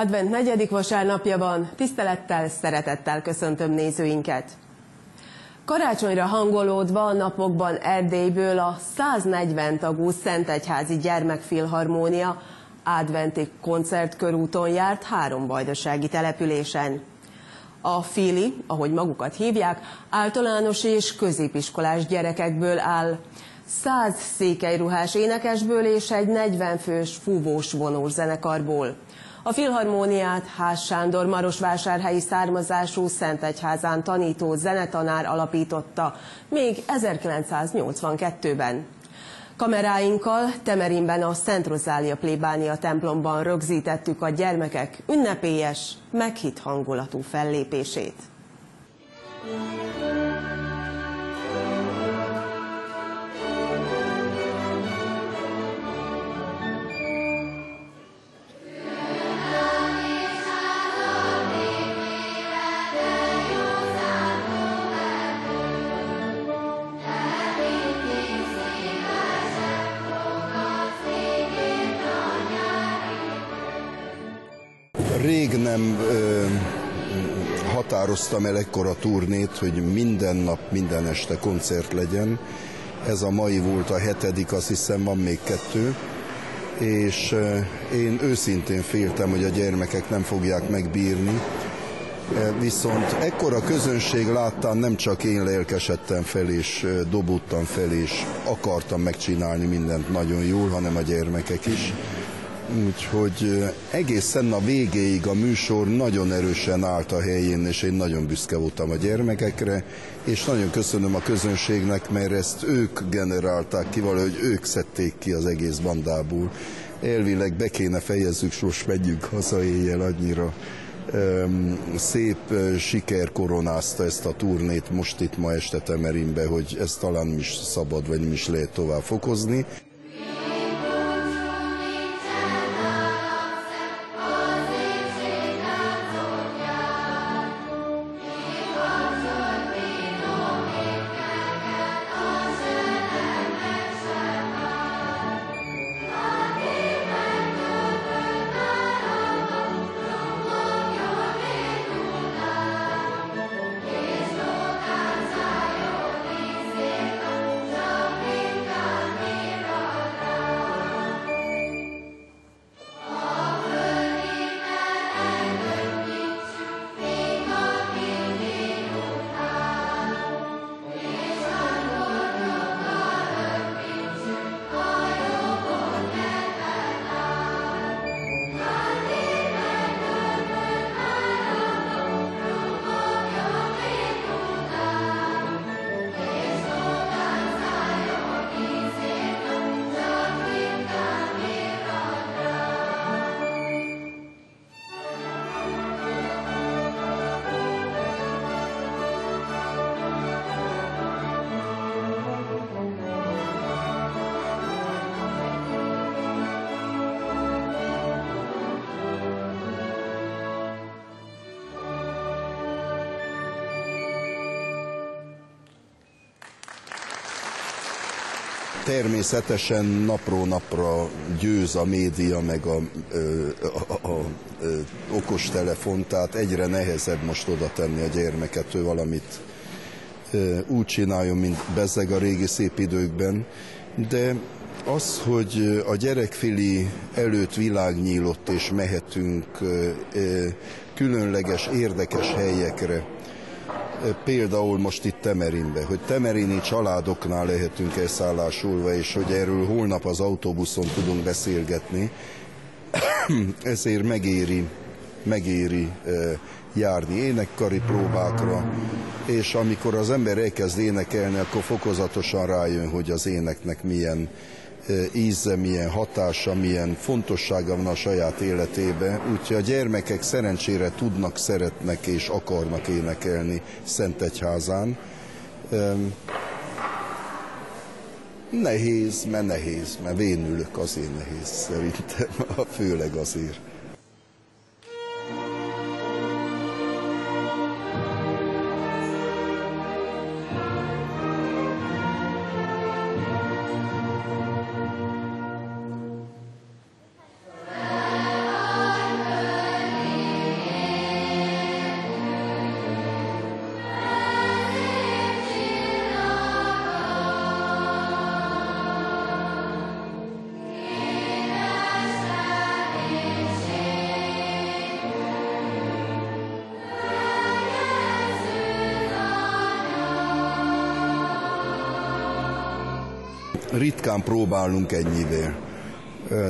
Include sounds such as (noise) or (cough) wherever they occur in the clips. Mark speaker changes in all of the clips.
Speaker 1: Advent negyedik vasárnapja van, tisztelettel, szeretettel köszöntöm nézőinket. Karácsonyra hangolódva a napokban Erdélyből a 140 tagú Szentegyházi Gyermekfilharmónia adventi koncertkörúton járt három vajdasági településen. A Fili, ahogy magukat hívják, általános és középiskolás gyerekekből áll. 100 székelyruhás énekesből és egy 40 fős fúvós vonós zenekarból. A filharmóniát Ház Sándor Marosvásárhelyi származású Szentegyházán tanító zenetanár alapította még 1982-ben. Kameráinkkal Temerinben a Szent Rozália plébánia templomban rögzítettük a gyermekek ünnepélyes, meghitt hangulatú fellépését.
Speaker 2: Nem ö, határoztam el ekkora turnét, hogy minden nap, minden este koncert legyen. Ez a mai volt a hetedik, azt hiszem van még kettő. És ö, én őszintén féltem, hogy a gyermekek nem fogják megbírni. Viszont ekkora közönség láttán nem csak én lelkesedtem fel és dobottam fel és akartam megcsinálni mindent nagyon jól, hanem a gyermekek is. Úgyhogy egészen a végéig a műsor nagyon erősen állt a helyén, és én nagyon büszke voltam a gyermekekre, és nagyon köszönöm a közönségnek, mert ezt ők generálták ki, valahogy ők szedték ki az egész bandából. Elvileg be kéne fejezzük, most megyünk haza éjjel annyira szép siker koronázta ezt a turnét most itt ma este Temerinbe, hogy ez talán is szabad, vagy nem is lehet tovább fokozni. Természetesen napról napra győz a média meg a, a, a, a, okostelefon, tehát egyre nehezebb most oda tenni a gyermeket, ő valamit úgy csináljon, mint bezeg a régi szép időkben, de az, hogy a gyerekfili előtt világ nyílott, és mehetünk különleges, érdekes helyekre, például most itt Temerinbe, hogy temerini családoknál lehetünk elszállásulva, és hogy erről holnap az autóbuszon tudunk beszélgetni, (coughs) ezért megéri, megéri járni énekkari próbákra, és amikor az ember elkezd énekelni, akkor fokozatosan rájön, hogy az éneknek milyen íze, milyen hatása, milyen fontossága van a saját életébe. Úgyhogy a gyermekek szerencsére tudnak, szeretnek és akarnak énekelni Szentegyházán. Nehéz, mert nehéz, mert vénülök azért nehéz szerintem, (laughs) főleg azért. Próbálunk ennyivel.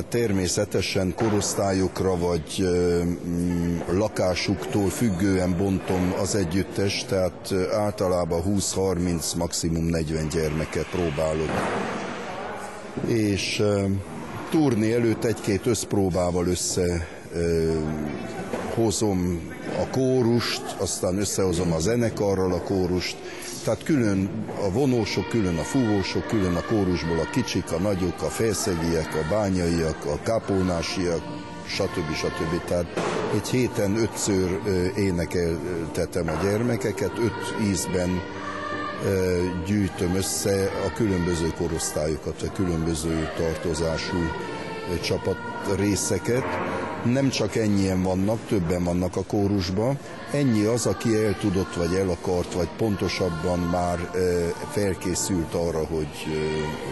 Speaker 2: Természetesen korosztályokra vagy mm, lakásuktól függően bontom az együttes, tehát általában 20-30, maximum 40 gyermeket próbálok. És turné előtt egy-két összpróbával össze hozom a kórust, aztán összehozom a zenekarral a kórust, tehát külön a vonósok, külön a fúvósok, külön a kórusból a kicsik, a nagyok, a felszegiek, a bányaiak, a kápolnásiak, stb. stb. Tehát egy héten ötször énekeltetem a gyermekeket, öt ízben gyűjtöm össze a különböző korosztályokat, a különböző tartozású csapat részeket. Nem csak ennyien vannak, többen vannak a kórusban. Ennyi az, aki el tudott, vagy el akart, vagy pontosabban már felkészült arra, hogy,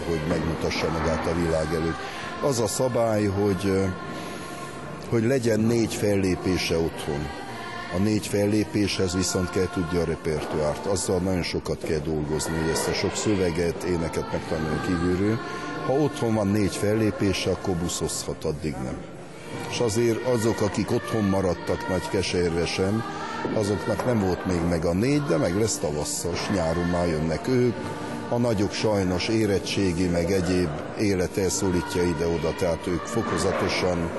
Speaker 2: hogy megmutassa magát a világ előtt. Az a szabály, hogy, hogy legyen négy fellépése otthon. A négy fellépéshez viszont kell tudja a repertoárt. Azzal nagyon sokat kell dolgozni, hogy ezt a sok szöveget, éneket megtanulni kívülről. Ha otthon van négy fellépése, akkor buszozhat, addig nem. És azért azok, akik otthon maradtak nagy keserve sem, azoknak nem volt még meg a négy, de meg lesz tavasszal, nyáron már jönnek ők, a nagyok sajnos érettségi, meg egyéb élet elszólítja ide-oda, tehát ők fokozatosan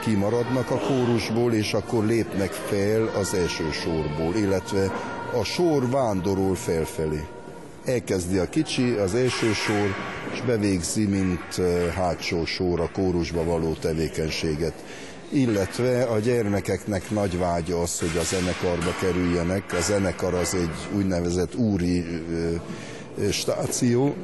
Speaker 2: kimaradnak a kórusból, és akkor lépnek fel az első sorból, illetve a sor vándorol felfelé. Elkezdi a kicsi, az első sor, és bevégzi, mint hátsó sor a kórusba való tevékenységet. Illetve a gyermekeknek nagy vágya az, hogy a zenekarba kerüljenek. A zenekar az egy úgynevezett úri stáció,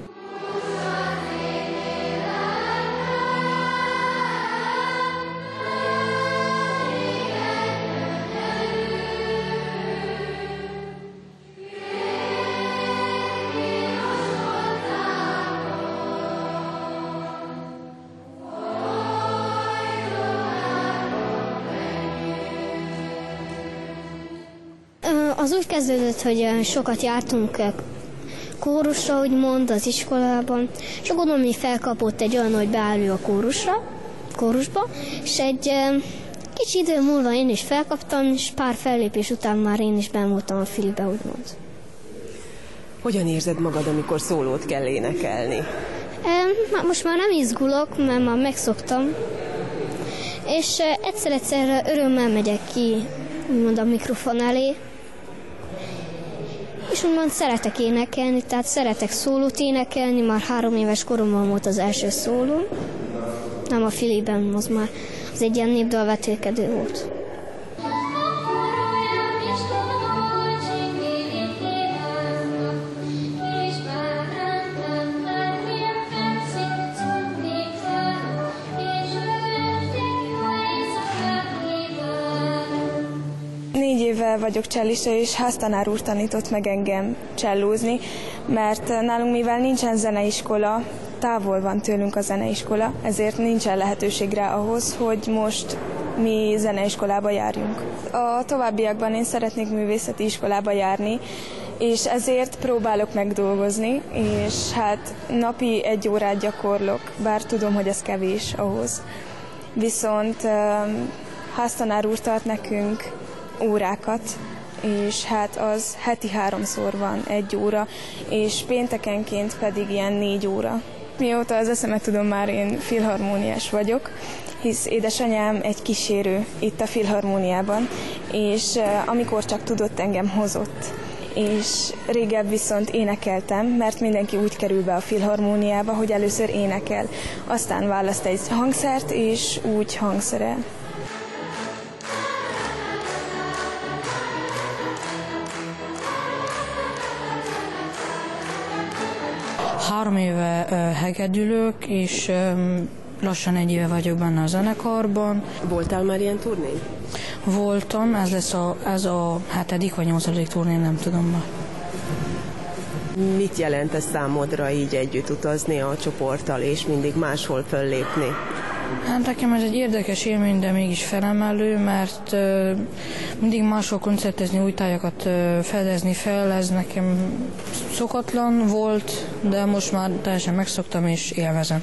Speaker 3: Az úgy kezdődött, hogy sokat jártunk kórusra, mond az iskolában, és akkor gondolom, felkapott egy olyan, hogy beállja a kórusra, kórusba, és egy kicsi idő múlva én is felkaptam, és pár fellépés után már én is ben voltam a filmbe, úgymond.
Speaker 1: Hogyan érzed magad, amikor szólót kell énekelni?
Speaker 3: E, most már nem izgulok, mert már megszoktam, és egyszer-egyszer örömmel megyek ki, úgymond a mikrofon elé, és úgymond szeretek énekelni, tehát szeretek szólót énekelni, már három éves koromban volt az első szóló, nem a Filében, az már az egy ilyen népdalvetélkedő volt.
Speaker 4: Vagyok csellista, és háztanár úr tanított meg engem csellózni, mert nálunk mivel nincsen zeneiskola, távol van tőlünk a zeneiskola, ezért nincsen lehetőség rá ahhoz, hogy most mi zeneiskolába járjunk. A továbbiakban én szeretnék művészeti iskolába járni, és ezért próbálok megdolgozni, és hát napi egy órát gyakorlok, bár tudom, hogy ez kevés ahhoz. Viszont háztanár úr tart nekünk órákat, és hát az heti háromszor van egy óra, és péntekenként pedig ilyen négy óra. Mióta az eszemet tudom, már én filharmóniás vagyok, hisz édesanyám egy kísérő itt a filharmóniában, és amikor csak tudott, engem hozott. És régebb viszont énekeltem, mert mindenki úgy kerül be a filharmóniába, hogy először énekel, aztán választ egy hangszert, és úgy hangszerel.
Speaker 5: Három éve hegedülök, és lassan egy éve vagyok benne a zenekarban.
Speaker 1: Voltál már ilyen turnén?
Speaker 5: Voltam, ez lesz a, ez a hetedik vagy nyolcadik turné, nem tudom már.
Speaker 1: Mit jelent ez számodra így együtt utazni a csoporttal, és mindig máshol föllépni?
Speaker 5: Hát nekem ez egy érdekes élmény, de mégis felemelő, mert mindig máshol koncertezni, új tájakat fedezni fel, ez nekem szokatlan volt, de most már teljesen megszoktam és élvezem.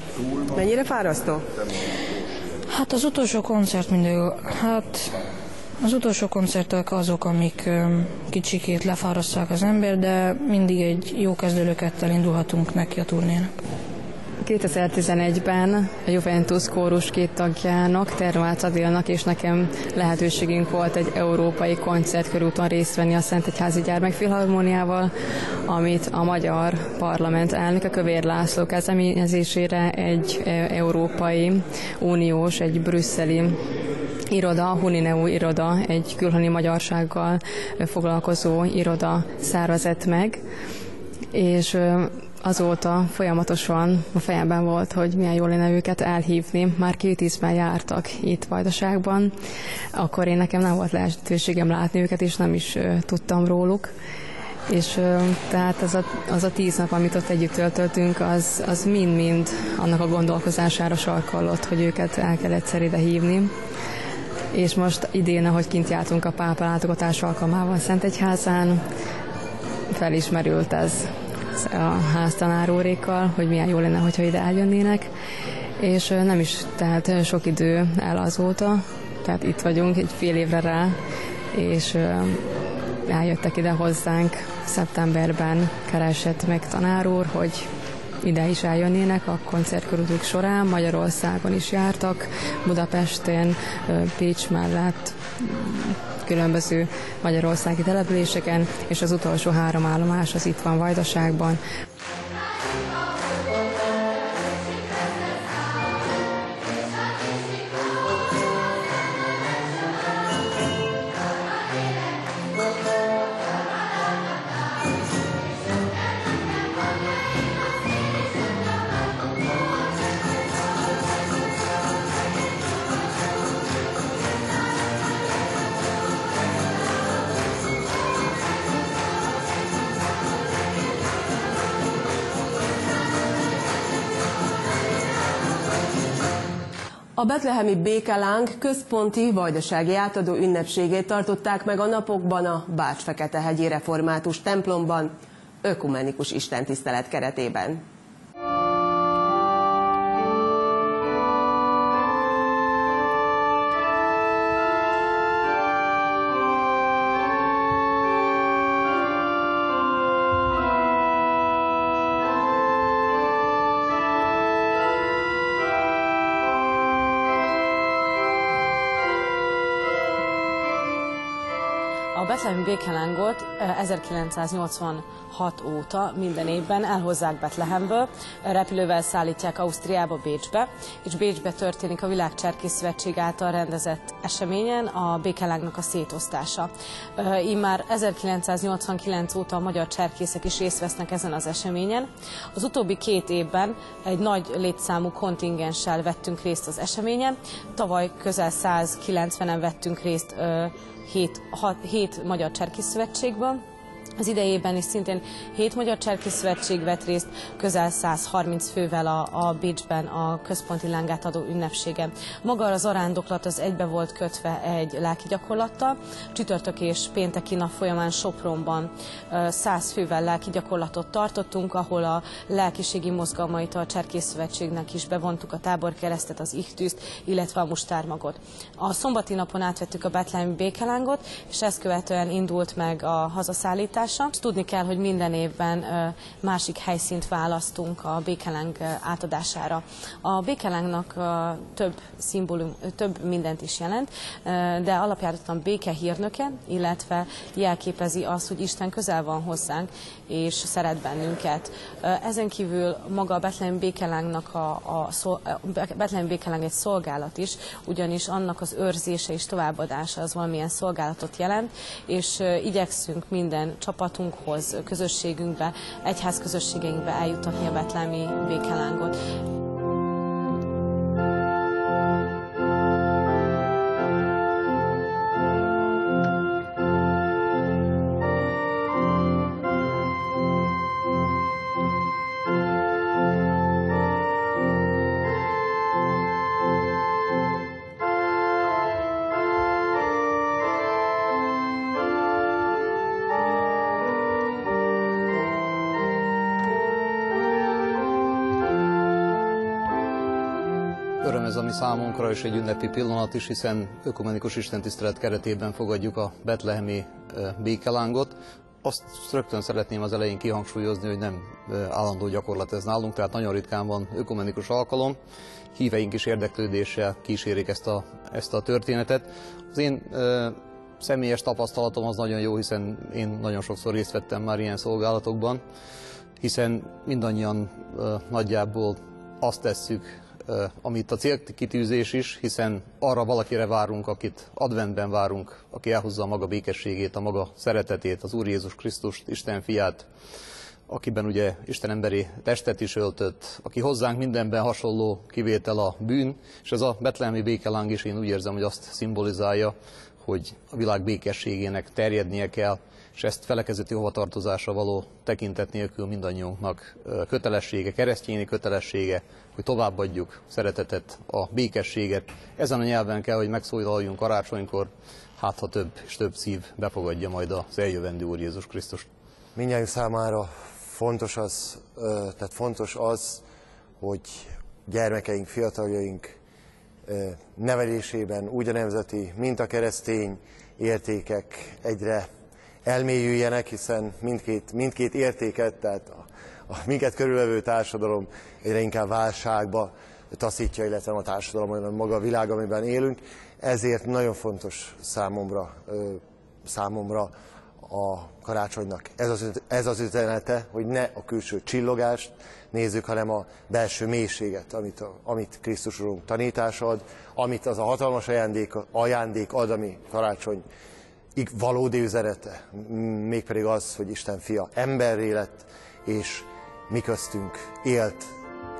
Speaker 1: Mennyire fárasztó?
Speaker 5: Hát az utolsó koncert mindig, hát az utolsó koncertek azok, amik um, kicsikét lefárasztják az ember, de mindig egy jó kezdőlökettel indulhatunk neki a turnénak.
Speaker 6: 2011-ben a Juventus kórus két tagjának, Tervács Adélnak és nekem lehetőségünk volt egy európai koncertkörúton részt venni a Szentegyházi Gyermekfilharmóniával, amit a Magyar Parlament elnöke Kövér László kezdeményezésére egy e, Európai Uniós, egy brüsszeli iroda, Hunineu iroda, egy külhoni magyarsággal foglalkozó iroda szervezett meg, és azóta folyamatosan a fejemben volt, hogy milyen jól lenne őket elhívni. Már két ízben jártak itt Vajdaságban, akkor én nekem nem volt lehetőségem látni őket, és nem is tudtam róluk. És tehát az a, az a tíz nap, amit ott együtt töltöttünk, az, az mind-mind annak a gondolkozására sarkallott, hogy őket el kell egyszer ide hívni. És most idén, ahogy kint jártunk a pápa látogatás alkalmával Szentegyházán, felismerült ez a háztanárórékkal, hogy milyen jó lenne, hogyha ide eljönnének, és nem is tehát sok idő el azóta, tehát itt vagyunk egy fél évre rá, és eljöttek ide hozzánk szeptemberben, keresett meg tanár úr, hogy ide is eljönnének a koncertkörülük során. Magyarországon is jártak, Budapesten, Pécs mellett, különböző magyarországi településeken, és az utolsó három állomás az itt van Vajdaságban.
Speaker 1: A betlehemi békelánk központi vajdasági átadó ünnepségét tartották meg a napokban a Bács-Fekete-hegyi református templomban, ökumenikus istentisztelet keretében.
Speaker 7: Betlehemi békelángot 1986 óta minden évben elhozzák Betlehemből, repülővel szállítják Ausztriába, Bécsbe, és Bécsbe történik a Világcserkész Szövetség által rendezett eseményen a békelángnak a szétosztása. Immár 1989 óta a magyar cserkészek is részt vesznek ezen az eseményen. Az utóbbi két évben egy nagy létszámú kontingenssel vettünk részt az eseményen. Tavaly közel 190-en vettünk részt hét, hat, hét magyar cserkészszövetségben, az idejében is szintén 7 Magyar Cserkész Szövetség vett részt, közel 130 fővel a, a Bécsben a központi lángátadó ünnepségen. Maga az arándoklat az egybe volt kötve egy lelki gyakorlattal. Csütörtök és pénteki nap folyamán Sopronban 100 fővel lelki gyakorlatot tartottunk, ahol a lelkiségi mozgalmait a Cserkész is bevontuk a táborkeresztet, az ichtűzt, illetve a mustármagot. A szombati napon átvettük a betlehemi békelángot, és ezt követően indult meg a hazaszállítás, kiadása. Tudni kell, hogy minden évben másik helyszínt választunk a békeleng átadására. A békelángnak több szimbólum, több mindent is jelent, de alapjáraton béke hírnöke, illetve jelképezi azt, hogy Isten közel van hozzánk, és szeret bennünket. Ezen kívül maga a Betlehem békelángnak a, a, a Betlehem egy szolgálat is, ugyanis annak az őrzése és továbbadása az valamilyen szolgálatot jelent, és igyekszünk minden csapatunkhoz, közösségünkbe, egyház közösségeinkbe eljutatni a betlemi békelángot.
Speaker 8: Ez mi számunkra, és egy ünnepi pillanat is, hiszen ökumenikus istentisztelet keretében fogadjuk a betlehemi békelángot. Azt rögtön szeretném az elején kihangsúlyozni, hogy nem állandó gyakorlat ez nálunk, tehát nagyon ritkán van ökumenikus alkalom. Híveink is érdeklődéssel kísérik ezt a, ezt a történetet. Az én személyes tapasztalatom az nagyon jó, hiszen én nagyon sokszor részt vettem már ilyen szolgálatokban, hiszen mindannyian nagyjából azt tesszük, amit a célkitűzés is, hiszen arra valakire várunk, akit adventben várunk, aki elhozza a maga békességét, a maga szeretetét, az Úr Jézus Krisztust, Isten fiát, akiben ugye Isten emberi testet is öltött, aki hozzánk mindenben hasonló kivétel a bűn, és ez a betlehemi békeláng is én úgy érzem, hogy azt szimbolizálja, hogy a világ békességének terjednie kell, és ezt felekezeti hovatartozásra való tekintet nélkül mindannyiunknak kötelessége, keresztényi kötelessége, hogy továbbadjuk szeretetet, a békességet. Ezen a nyelven kell, hogy megszólaljunk karácsonykor, hát ha több és több szív befogadja majd az eljövendő Úr Jézus Krisztus.
Speaker 9: Mindjárt számára fontos az, tehát fontos az, hogy gyermekeink, fiataljaink nevelésében úgy a nemzeti, mint a keresztény értékek egyre elmélyüljenek, hiszen mindkét, mindkét értéket, tehát a, a minket körülvevő társadalom egyre inkább válságba taszítja, illetve a társadalom, maga a világ, amiben élünk. Ezért nagyon fontos számomra, számomra a karácsonynak ez az, ez az üzenete, hogy ne a külső csillogást nézzük, hanem a belső mélységet, amit, a, amit Krisztus Urunk tanítása ad, amit az a hatalmas ajándék, ajándék ad, ami karácsony valódi üzenete, mégpedig az, hogy Isten fia emberré lett, és mi köztünk élt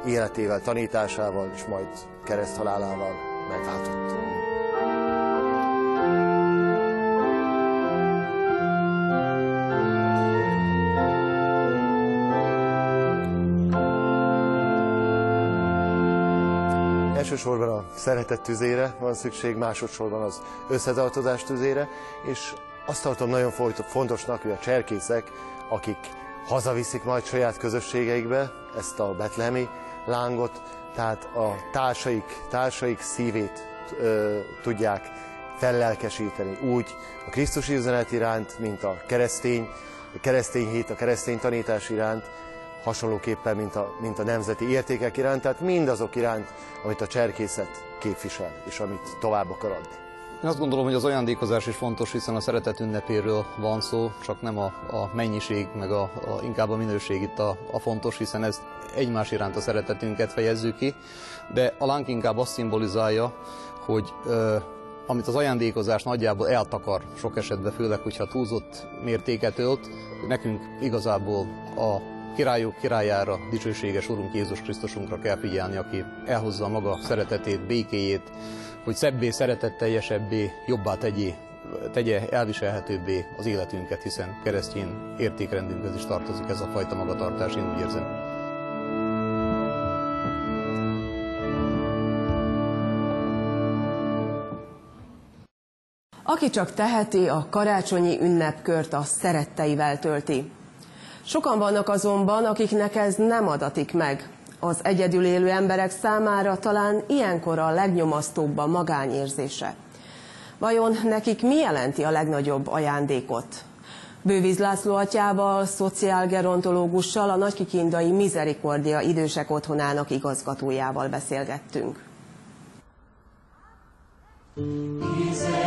Speaker 9: életével, tanításával, és majd kereszthalálával megváltott. Elsősorban a szeretet tüzére van szükség, másodszorban az összetartozás tüzére, és azt tartom nagyon fontosnak, hogy a cserkészek, akik hazaviszik majd saját közösségeikbe ezt a betlehemi lángot, tehát a társaik, társaik szívét ö, tudják fellelkesíteni úgy a Krisztus üzenet iránt, mint a keresztény, a keresztény hit, a keresztény tanítás iránt, hasonlóképpen, mint a, mint a nemzeti értékek iránt, tehát mindazok iránt, amit a cserkészet képvisel, és amit tovább akar adni.
Speaker 8: Én azt gondolom, hogy az ajándékozás is fontos, hiszen a szeretet ünnepéről van szó, csak nem a, a mennyiség, meg a, a, inkább a minőség itt a, a fontos, hiszen ez egymás iránt a szeretetünket fejezzük ki, de a lánk inkább azt szimbolizálja, hogy ö, amit az ajándékozás nagyjából eltakar sok esetben, főleg, hogyha túlzott mértéket ölt, nekünk igazából a királyok királyára, dicsőséges Urunk Jézus Krisztusunkra kell figyelni, aki elhozza maga szeretetét, békéjét, hogy szebbé, szeretetteljesebbé, jobbá tegyé, tegye elviselhetőbbé az életünket, hiszen keresztény értékrendünkhöz is tartozik ez a fajta magatartás, én úgy érzem.
Speaker 1: Aki csak teheti, a karácsonyi ünnepkört a szeretteivel tölti. Sokan vannak azonban, akiknek ez nem adatik meg. Az egyedül élő emberek számára talán ilyenkor a legnyomasztóbb a magányérzése. Vajon nekik mi jelenti a legnagyobb ajándékot? Bővíz László atyával, szociálgerontológussal, a Nagykikindai Misericordia idősek otthonának igazgatójával beszélgettünk. Misericordia.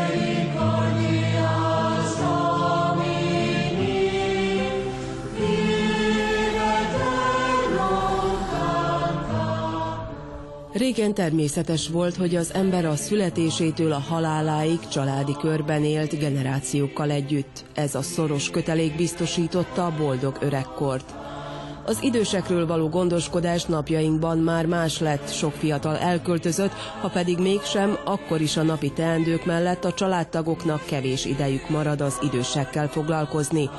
Speaker 1: Régen természetes volt, hogy az ember a születésétől a haláláig családi körben élt generációkkal együtt. Ez a szoros kötelék biztosította a boldog öregkort. Az idősekről való gondoskodás napjainkban már más lett, sok fiatal elköltözött, ha pedig mégsem, akkor is a napi teendők mellett a családtagoknak kevés idejük marad az idősekkel foglalkozni.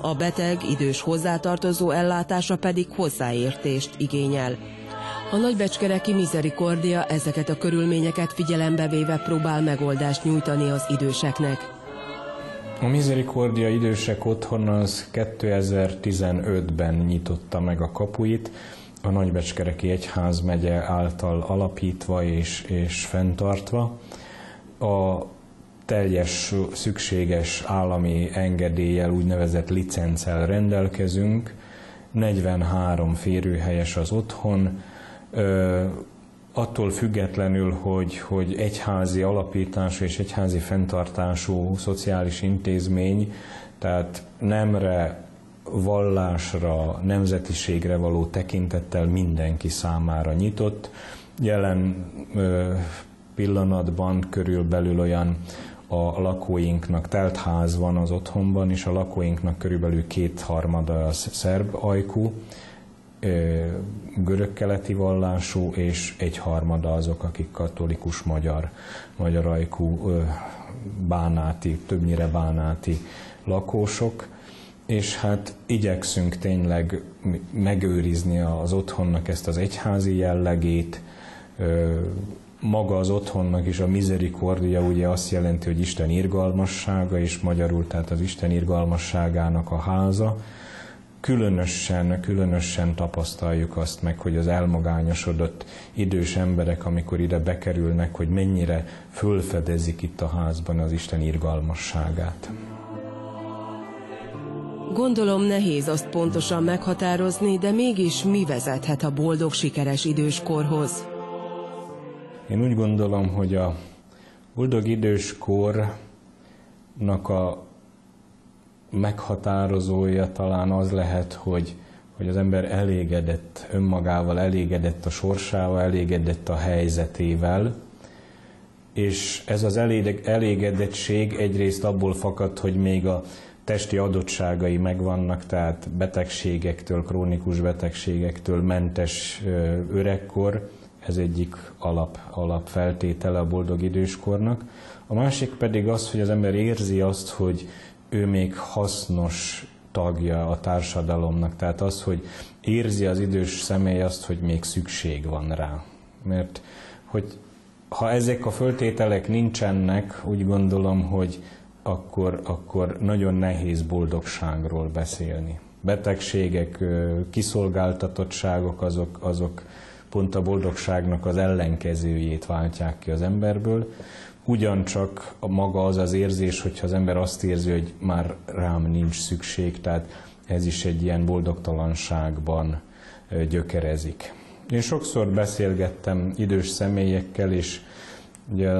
Speaker 1: A beteg, idős hozzátartozó ellátása pedig hozzáértést igényel. A nagybecskereki Misericordia ezeket a körülményeket figyelembe véve próbál megoldást nyújtani az időseknek.
Speaker 10: A Misericordia idősek otthon az 2015-ben nyitotta meg a kapuit, a Nagybecskereki Egyház megye által alapítva és, és fenntartva. A teljes szükséges állami engedéllyel, úgynevezett licencel rendelkezünk, 43 férőhelyes az otthon, attól függetlenül, hogy, hogy egyházi alapítású és egyházi fenntartású szociális intézmény, tehát nemre, vallásra, nemzetiségre való tekintettel mindenki számára nyitott. Jelen pillanatban körülbelül olyan a lakóinknak telt ház van az otthonban, és a lakóinknak körülbelül kétharmada a szerb ajkú, görög-keleti vallású, és egy harmada azok, akik katolikus magyar, magyar ajkú, bánáti, többnyire bánáti lakósok, és hát igyekszünk tényleg megőrizni az otthonnak ezt az egyházi jellegét, maga az otthonnak is a misericordia ugye azt jelenti, hogy Isten irgalmassága, és magyarul tehát az Isten irgalmasságának a háza, különösen, különösen tapasztaljuk azt meg, hogy az elmagányosodott idős emberek, amikor ide bekerülnek, hogy mennyire fölfedezik itt a házban az Isten irgalmasságát.
Speaker 1: Gondolom nehéz azt pontosan meghatározni, de mégis mi vezethet a boldog, sikeres időskorhoz?
Speaker 10: Én úgy gondolom, hogy a boldog időskornak a meghatározója talán az lehet, hogy, hogy az ember elégedett önmagával, elégedett a sorsával, elégedett a helyzetével, és ez az elégedettség egyrészt abból fakad, hogy még a testi adottságai megvannak, tehát betegségektől, krónikus betegségektől mentes öregkor, ez egyik alap, alapfeltétele a boldog időskornak. A másik pedig az, hogy az ember érzi azt, hogy ő még hasznos tagja a társadalomnak, tehát az, hogy érzi az idős személy azt, hogy még szükség van rá. Mert hogy ha ezek a föltételek nincsenek, úgy gondolom, hogy akkor, akkor nagyon nehéz boldogságról beszélni. Betegségek, kiszolgáltatottságok, azok, azok pont a boldogságnak az ellenkezőjét váltják ki az emberből. Ugyancsak a maga az az érzés, hogyha az ember azt érzi, hogy már rám nincs szükség, tehát ez is egy ilyen boldogtalanságban gyökerezik. Én sokszor beszélgettem idős személyekkel, és ugye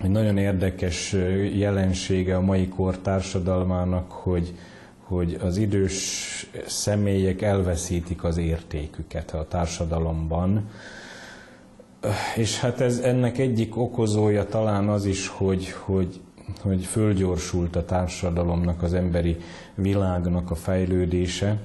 Speaker 10: egy nagyon érdekes jelensége a mai kor társadalmának, hogy, hogy az idős személyek elveszítik az értéküket a társadalomban. És hát ez ennek egyik okozója talán az is, hogy, hogy, hogy fölgyorsult a társadalomnak, az emberi világnak a fejlődése,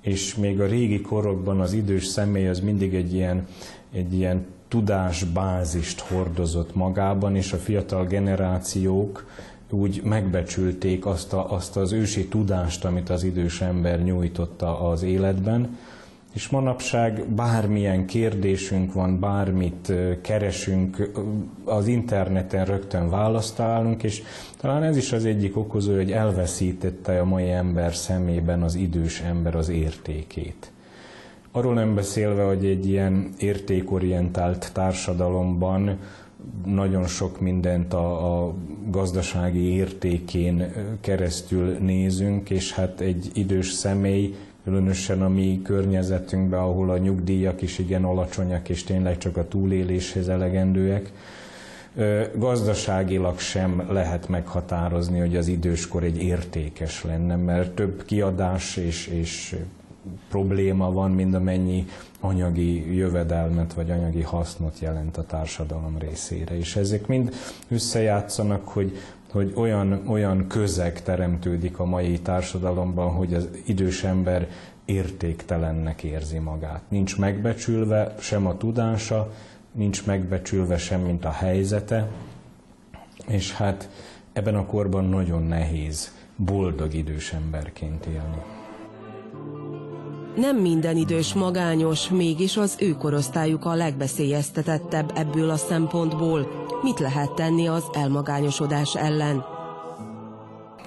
Speaker 10: és még a régi korokban az idős személy az mindig egy ilyen, egy ilyen tudásbázist hordozott magában, és a fiatal generációk úgy megbecsülték azt, a, azt az ősi tudást, amit az idős ember nyújtotta az életben, és manapság bármilyen kérdésünk van, bármit keresünk, az interneten rögtön választ találunk, és talán ez is az egyik okozó, hogy elveszítette a mai ember szemében az idős ember az értékét. Arról nem beszélve, hogy egy ilyen értékorientált társadalomban nagyon sok mindent a, a gazdasági értékén keresztül nézünk, és hát egy idős személy, különösen a mi környezetünkben, ahol a nyugdíjak is igen alacsonyak, és tényleg csak a túléléshez elegendőek, gazdaságilag sem lehet meghatározni, hogy az időskor egy értékes lenne, mert több kiadás és, és probléma van, mint amennyi anyagi jövedelmet vagy anyagi hasznot jelent a társadalom részére. És ezek mind összejátszanak, hogy, hogy olyan, olyan közeg teremtődik a mai társadalomban, hogy az idős ember értéktelennek érzi magát. Nincs megbecsülve sem a tudása, nincs megbecsülve sem, mint a helyzete, és hát ebben a korban nagyon nehéz boldog idős emberként élni.
Speaker 1: Nem minden idős magányos, mégis az ő korosztályuk a legbeszélyeztetettebb ebből a szempontból. Mit lehet tenni az elmagányosodás ellen?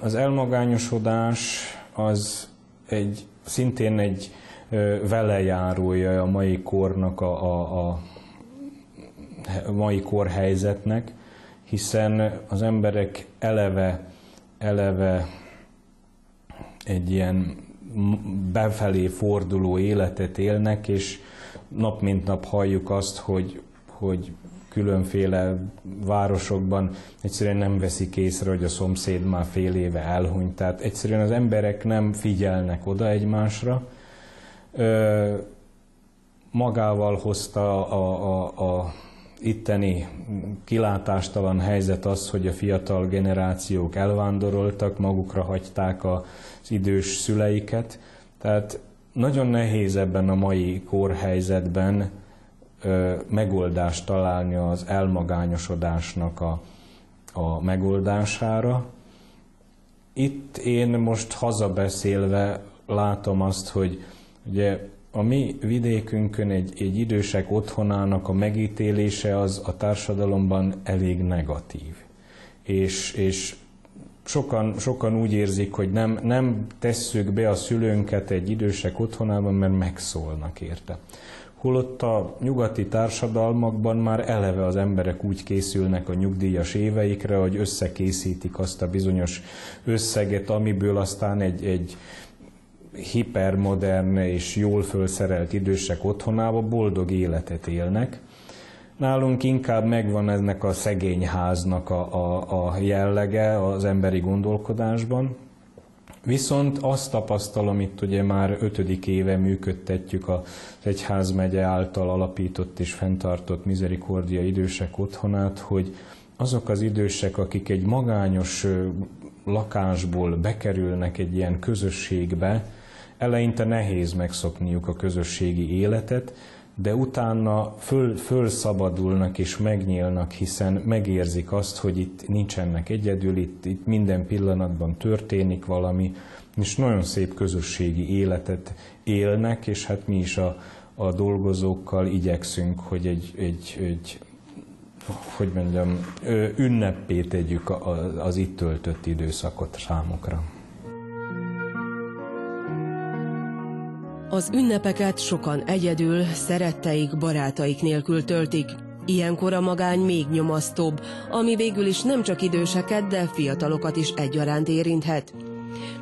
Speaker 10: Az elmagányosodás az egy, szintén egy velejárója a mai kornak, a, a, a mai korhelyzetnek, hiszen az emberek eleve, eleve egy ilyen befelé forduló életet élnek, és nap mint nap halljuk azt, hogy, hogy különféle városokban egyszerűen nem veszik észre, hogy a szomszéd már fél éve elhunyt. Tehát egyszerűen az emberek nem figyelnek oda egymásra. Ö, magával hozta a, a, a itteni kilátástalan helyzet az, hogy a fiatal generációk elvándoroltak, magukra hagyták az idős szüleiket. Tehát nagyon nehéz ebben a mai kórhelyzetben megoldást találni az elmagányosodásnak a, a megoldására. Itt én most hazabeszélve látom azt, hogy ugye a mi vidékünkön egy, egy idősek otthonának a megítélése az a társadalomban elég negatív. És, és sokan, sokan úgy érzik, hogy nem, nem tesszük be a szülőnket egy idősek otthonában, mert megszólnak érte holott a nyugati társadalmakban már eleve az emberek úgy készülnek a nyugdíjas éveikre, hogy összekészítik azt a bizonyos összeget, amiből aztán egy, egy hipermodern és jól fölszerelt idősek otthonába boldog életet élnek. Nálunk inkább megvan ennek a szegény háznak a, a, a jellege az emberi gondolkodásban, Viszont azt tapasztalom, itt ugye már ötödik éve működtetjük az Egyházmegye által alapított és fenntartott Misericordia idősek otthonát, hogy azok az idősek, akik egy magányos lakásból bekerülnek egy ilyen közösségbe, eleinte nehéz megszokniuk a közösségi életet, de utána föl, fölszabadulnak és megnyílnak, hiszen megérzik azt, hogy itt nincsenek egyedül, itt, itt minden pillanatban történik valami, és nagyon szép közösségi életet élnek, és hát mi is a, a dolgozókkal igyekszünk, hogy egy, egy, egy hogy mondjam, ünnepé tegyük az itt töltött időszakot számukra.
Speaker 1: Az ünnepeket sokan egyedül, szeretteik, barátaik nélkül töltik. Ilyenkor a magány még nyomasztóbb, ami végül is nem csak időseket, de fiatalokat is egyaránt érinthet.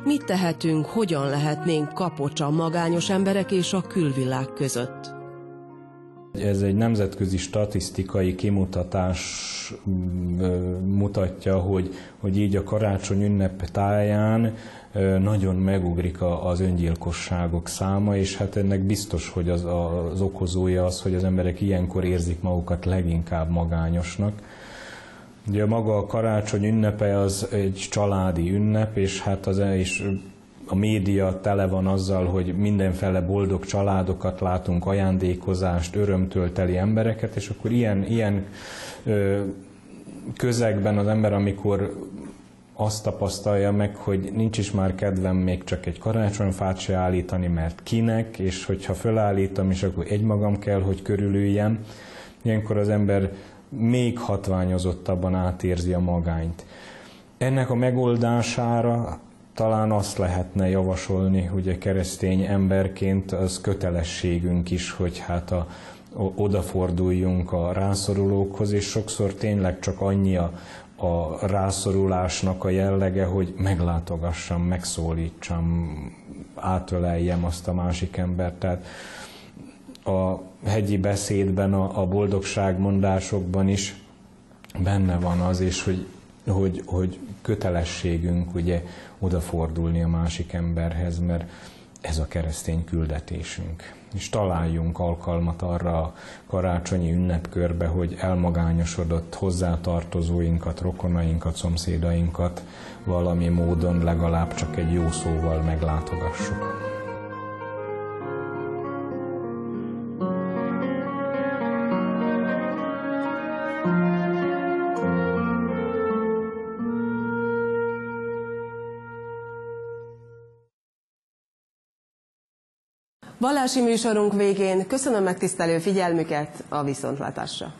Speaker 1: Mit tehetünk, hogyan lehetnénk kapocs a magányos emberek és a külvilág között?
Speaker 10: Ez egy nemzetközi statisztikai kimutatás mutatja, hogy, hogy így a karácsony ünnep táján nagyon megugrik az öngyilkosságok száma, és hát ennek biztos, hogy az, az okozója az, hogy az emberek ilyenkor érzik magukat leginkább magányosnak. Ugye maga a karácsony ünnepe az egy családi ünnep, és hát az és a média tele van azzal, hogy mindenfele boldog családokat látunk, ajándékozást, örömtölteli embereket, és akkor ilyen, ilyen ö, közegben az ember, amikor azt tapasztalja meg, hogy nincs is már kedvem még csak egy karácsonyfát se állítani, mert kinek, és hogyha fölállítom, és akkor egymagam kell, hogy körülüljem, ilyenkor az ember még hatványozottabban átérzi a magányt. Ennek a megoldására talán azt lehetne javasolni, hogy a keresztény emberként az kötelességünk is, hogy hát a, odaforduljunk a rászorulókhoz, és sokszor tényleg csak annyi a, a rászorulásnak a jellege, hogy meglátogassam, megszólítsam, átöleljem azt a másik embert. Tehát a hegyi beszédben, a, a boldogság mondásokban is benne van az, és hogy, hogy, hogy kötelességünk ugye odafordulni a másik emberhez, mert ez a keresztény küldetésünk. És találjunk alkalmat arra a karácsonyi ünnepkörbe, hogy elmagányosodott hozzátartozóinkat, rokonainkat, szomszédainkat valami módon legalább csak egy jó szóval meglátogassuk.
Speaker 1: Vallási műsorunk végén köszönöm megtisztelő figyelmüket a viszontlátásra.